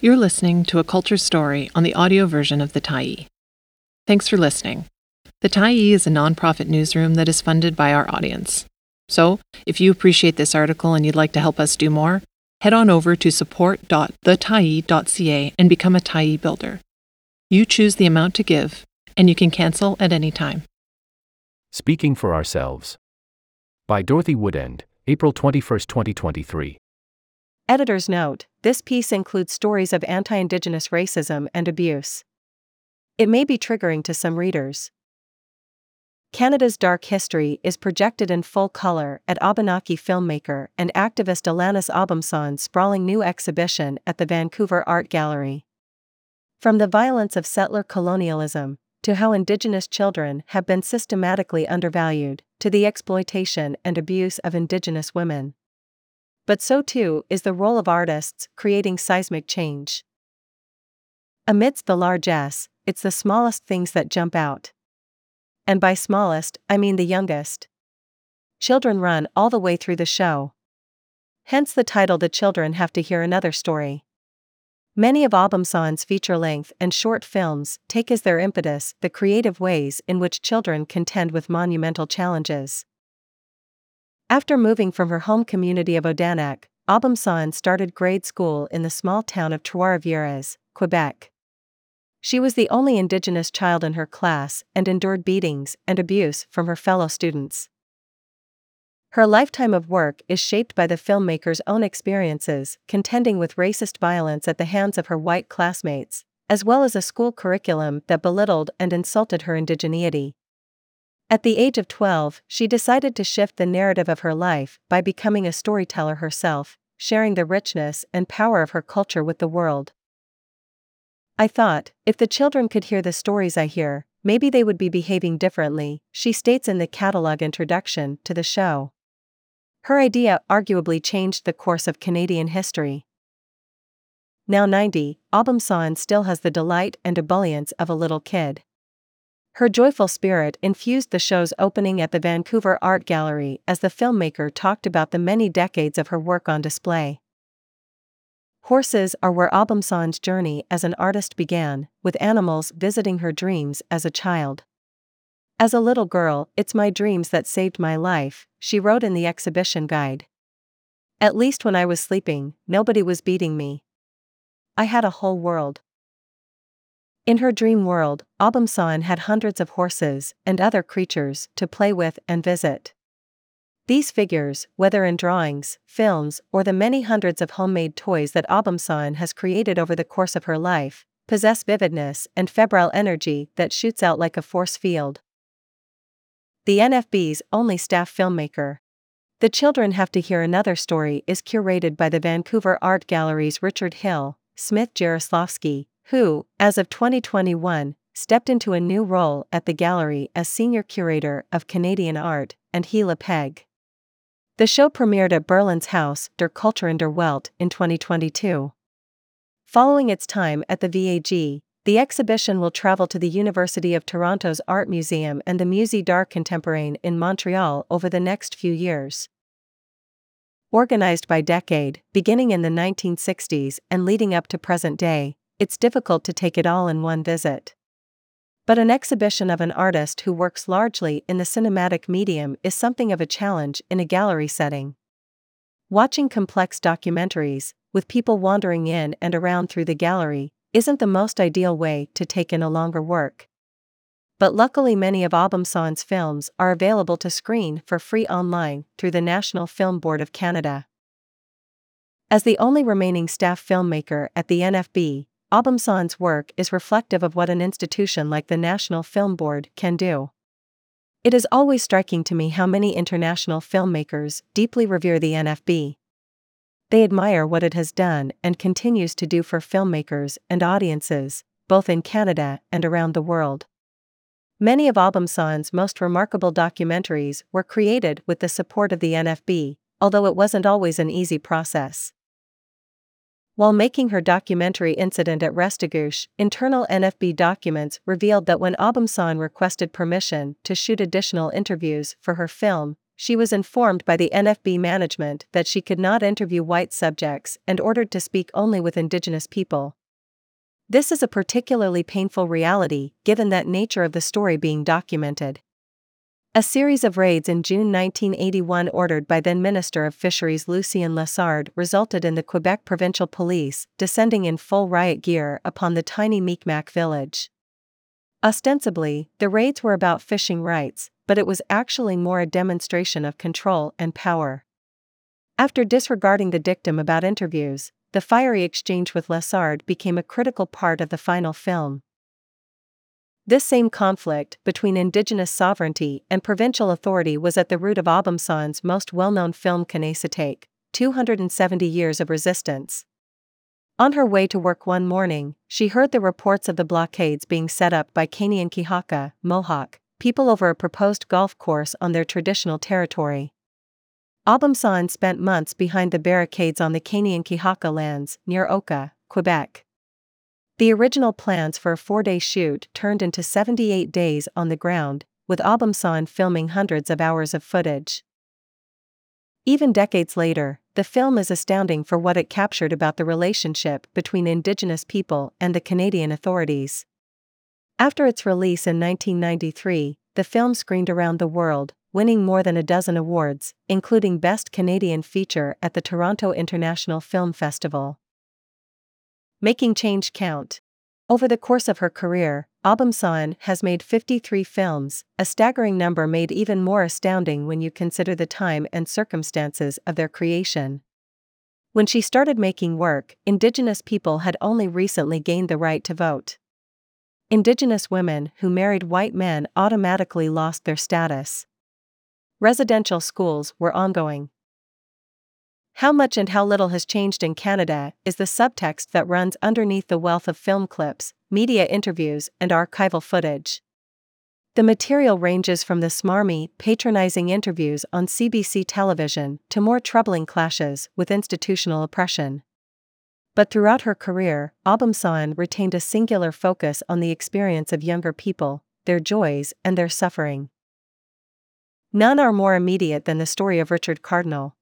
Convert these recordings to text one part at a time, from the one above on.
You're listening to a culture story on the audio version of The Tyee. Thanks for listening. The Tyee is a nonprofit newsroom that is funded by our audience. So, if you appreciate this article and you'd like to help us do more, head on over to support.thetyee.ca and become a Tyee builder. You choose the amount to give, and you can cancel at any time. Speaking for Ourselves. By Dorothy Woodend, April 21, 2023. Editor's note this piece includes stories of anti Indigenous racism and abuse. It may be triggering to some readers. Canada's Dark History is projected in full color at Abenaki filmmaker and activist Alanis Obomsawin's sprawling new exhibition at the Vancouver Art Gallery. From the violence of settler colonialism, to how Indigenous children have been systematically undervalued, to the exploitation and abuse of Indigenous women. But so too is the role of artists creating seismic change. Amidst the largesse, it's the smallest things that jump out. And by smallest, I mean the youngest. Children run all the way through the show. Hence the title The Children Have to Hear Another Story. Many of Obomsawin's feature length and short films take as their impetus the creative ways in which children contend with monumental challenges. After moving from her home community of Odanak, Obomsawin started grade school in the small town of Trois-Rivières, Quebec. She was the only Indigenous child in her class and endured beatings and abuse from her fellow students. Her lifetime of work is shaped by the filmmaker's own experiences contending with racist violence at the hands of her white classmates, as well as a school curriculum that belittled and insulted her indigeneity. At the age of 12, she decided to shift the narrative of her life by becoming a storyteller herself, sharing the richness and power of her culture with the world. I thought, if the children could hear the stories I hear, maybe they would be behaving differently, she states in the catalog introduction to the show. Her idea arguably changed the course of Canadian history. Now 90, Obomsawin still has the delight and ebullience of a little kid. Her joyful spirit infused the show's opening at the Vancouver Art Gallery as the filmmaker talked about the many decades of her work on display. Horses are where Obomsawin's journey as an artist began, with animals visiting her dreams as a child. As a little girl, it's my dreams that saved my life, she wrote in the exhibition guide. At least when I was sleeping, nobody was beating me. I had a whole world. In her dream world, Obomsawin had hundreds of horses and other creatures to play with and visit. These figures, whether in drawings, films, or the many hundreds of homemade toys that Obomsawin has created over the course of her life, possess vividness and febrile energy that shoots out like a force field. The NFB's only staff filmmaker. The Children Have to Hear Another Story is curated by the Vancouver Art Gallery's Richard Hill, Smith Jaroslavsky, who, as of 2021, stepped into a new role at the gallery as Senior Curator of Canadian Art, and Hila Peleg. The show premiered at Berlin's Haus der Kulturen der Welt in 2022. Following its time at the VAG, the exhibition will travel to the University of Toronto's Art Museum and the Musée d'Art Contemporain in Montreal over the next few years. Organized by decade, beginning in the 1960s and leading up to present day, it's difficult to take it all in one visit. But an exhibition of an artist who works largely in the cinematic medium is something of a challenge in a gallery setting. Watching complex documentaries, with people wandering in and around through the gallery, isn't the most ideal way to take in a longer work. But luckily, many of Obomsawin's films are available to screen for free online through the National Film Board of Canada. As the only remaining staff filmmaker at the NFB, Obomsawin's work is reflective of what an institution like the National Film Board can do. It is always striking to me how many international filmmakers deeply revere the NFB. They admire what it has done and continues to do for filmmakers and audiences, both in Canada and around the world. Many of Obomsawin's most remarkable documentaries were created with the support of the NFB, although it wasn't always an easy process. While making her documentary Incident at Restigouche, internal NFB documents revealed that when Obomsawin requested permission to shoot additional interviews for her film, she was informed by the NFB management that she could not interview white subjects and ordered to speak only with indigenous people. This is a particularly painful reality, given that nature of the story being documented. A series of raids in June 1981 ordered by then Minister of Fisheries Lucien Lessard resulted in the Quebec Provincial Police descending in full riot gear upon the tiny Micmac village. Ostensibly, the raids were about fishing rights, but it was actually more a demonstration of control and power. After disregarding the dictum about interviews, the fiery exchange with Lessard became a critical part of the final film. This same conflict between indigenous sovereignty and provincial authority was at the root of Obomsawin's most well known film Kanesatake, 270 Years of Resistance. On her way to work one morning, she heard the reports of the blockades being set up by Kanien'kehá:ka, Mohawk, people over a proposed golf course on their traditional territory. Obomsawin spent months behind the barricades on the Kanien'kehá:ka lands, near Oka, Quebec. The original plans for a four day shoot turned into 78 days on the ground, with Obomsawin filming hundreds of hours of footage. Even decades later, the film is astounding for what it captured about the relationship between Indigenous people and the Canadian authorities. After its release in 1993, the film screened around the world, winning more than a dozen awards, including Best Canadian Feature at the Toronto International Film Festival. Making change count. Over the course of her career, Obomsawin has made 53 films, a staggering number made even more astounding when you consider the time and circumstances of their creation. When she started making work, Indigenous people had only recently gained the right to vote. Indigenous women who married white men automatically lost their status. Residential schools were ongoing. How much and how little has changed in Canada is the subtext that runs underneath the wealth of film clips, media interviews, and archival footage. The material ranges from the smarmy, patronizing interviews on CBC television to more troubling clashes with institutional oppression. But throughout her career, Obomsawin retained a singular focus on the experience of younger people, their joys, and their suffering. None are more immediate than the story of Richard Cardinal.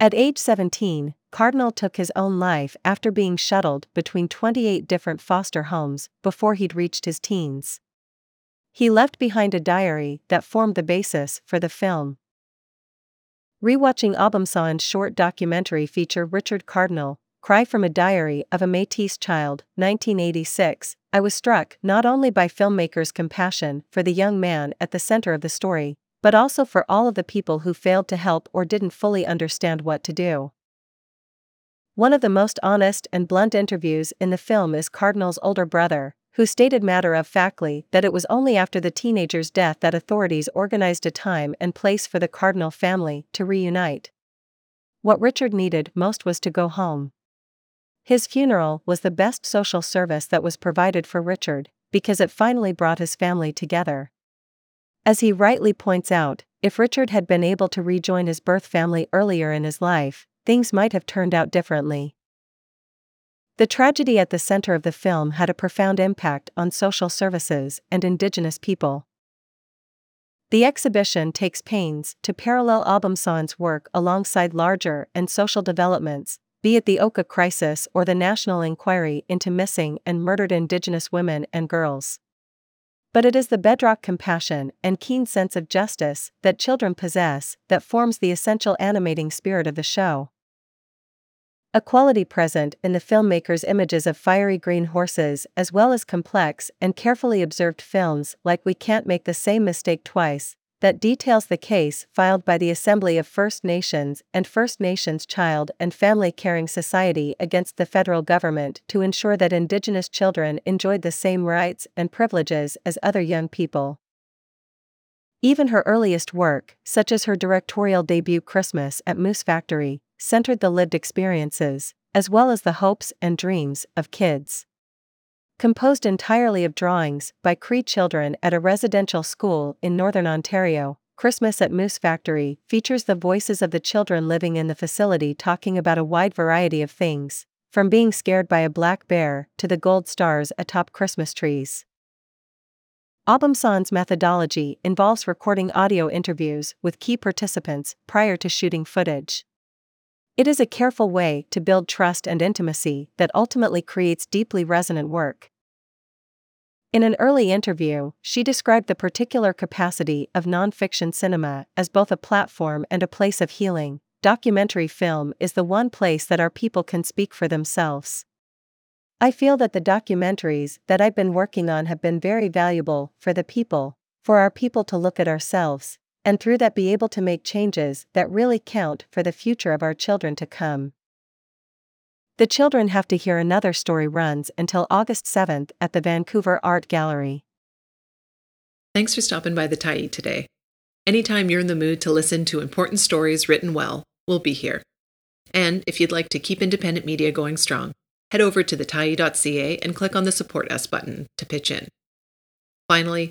At age 17, Cardinal took his own life after being shuttled between 28 different foster homes before he'd reached his teens. He left behind a diary that formed the basis for the film. Rewatching Obomsawin's short documentary feature Richard Cardinal, Cry from a Diary of a Métis Child, 1986, I was struck not only by filmmakers' compassion for the young man at the center of the story, but also for all of the people who failed to help or didn't fully understand what to do. One of the most honest and blunt interviews in the film is Cardinal's older brother, who stated matter of factly that it was only after the teenager's death that authorities organized a time and place for the Cardinal family to reunite. What Richard needed most was to go home. His funeral was the best social service that was provided for Richard, because it finally brought his family together. As he rightly points out, if Richard had been able to rejoin his birth family earlier in his life, things might have turned out differently. The tragedy at the center of the film had a profound impact on social services and Indigenous people. The exhibition takes pains to parallel Obomsawin's work alongside larger and social developments, be it the Oka crisis or the national inquiry into missing and murdered Indigenous women and girls. But it is the bedrock compassion and keen sense of justice that children possess that forms the essential animating spirit of the show. A quality present in the filmmaker's images of fiery green horses as well as complex and carefully observed films like We Can't Make the Same Mistake Twice, that details the case filed by the Assembly of First Nations and First Nations Child and Family Caring Society against the federal government to ensure that Indigenous children enjoyed the same rights and privileges as other young people. Even her earliest work, such as her directorial debut Christmas at Moose Factory, centered the lived experiences, as well as the hopes and dreams, of kids. Composed entirely of drawings by Cree children at a residential school in northern Ontario, Christmas at Moose Factory features the voices of the children living in the facility talking about a wide variety of things, from being scared by a black bear to the gold stars atop Christmas trees. Obomsawin's methodology involves recording audio interviews with key participants prior to shooting footage. It is a careful way to build trust and intimacy that ultimately creates deeply resonant work. In an early interview, she described the particular capacity of nonfiction cinema as both a platform and a place of healing. Documentary film is the one place that our people can speak for themselves. I feel that the documentaries that I've been working on have been very valuable for the people, for our people to look at ourselves, and through that be able to make changes that really count for the future of our children to come. The Children Have to Hear Another Story runs until August 7th at the Vancouver Art Gallery. Thanks for stopping by the Tyee today. Anytime you're in the mood to listen to important stories written well, we'll be here. And if you'd like to keep independent media going strong, head over to thetyee.ca and click on the Support Us button to pitch in. Finally,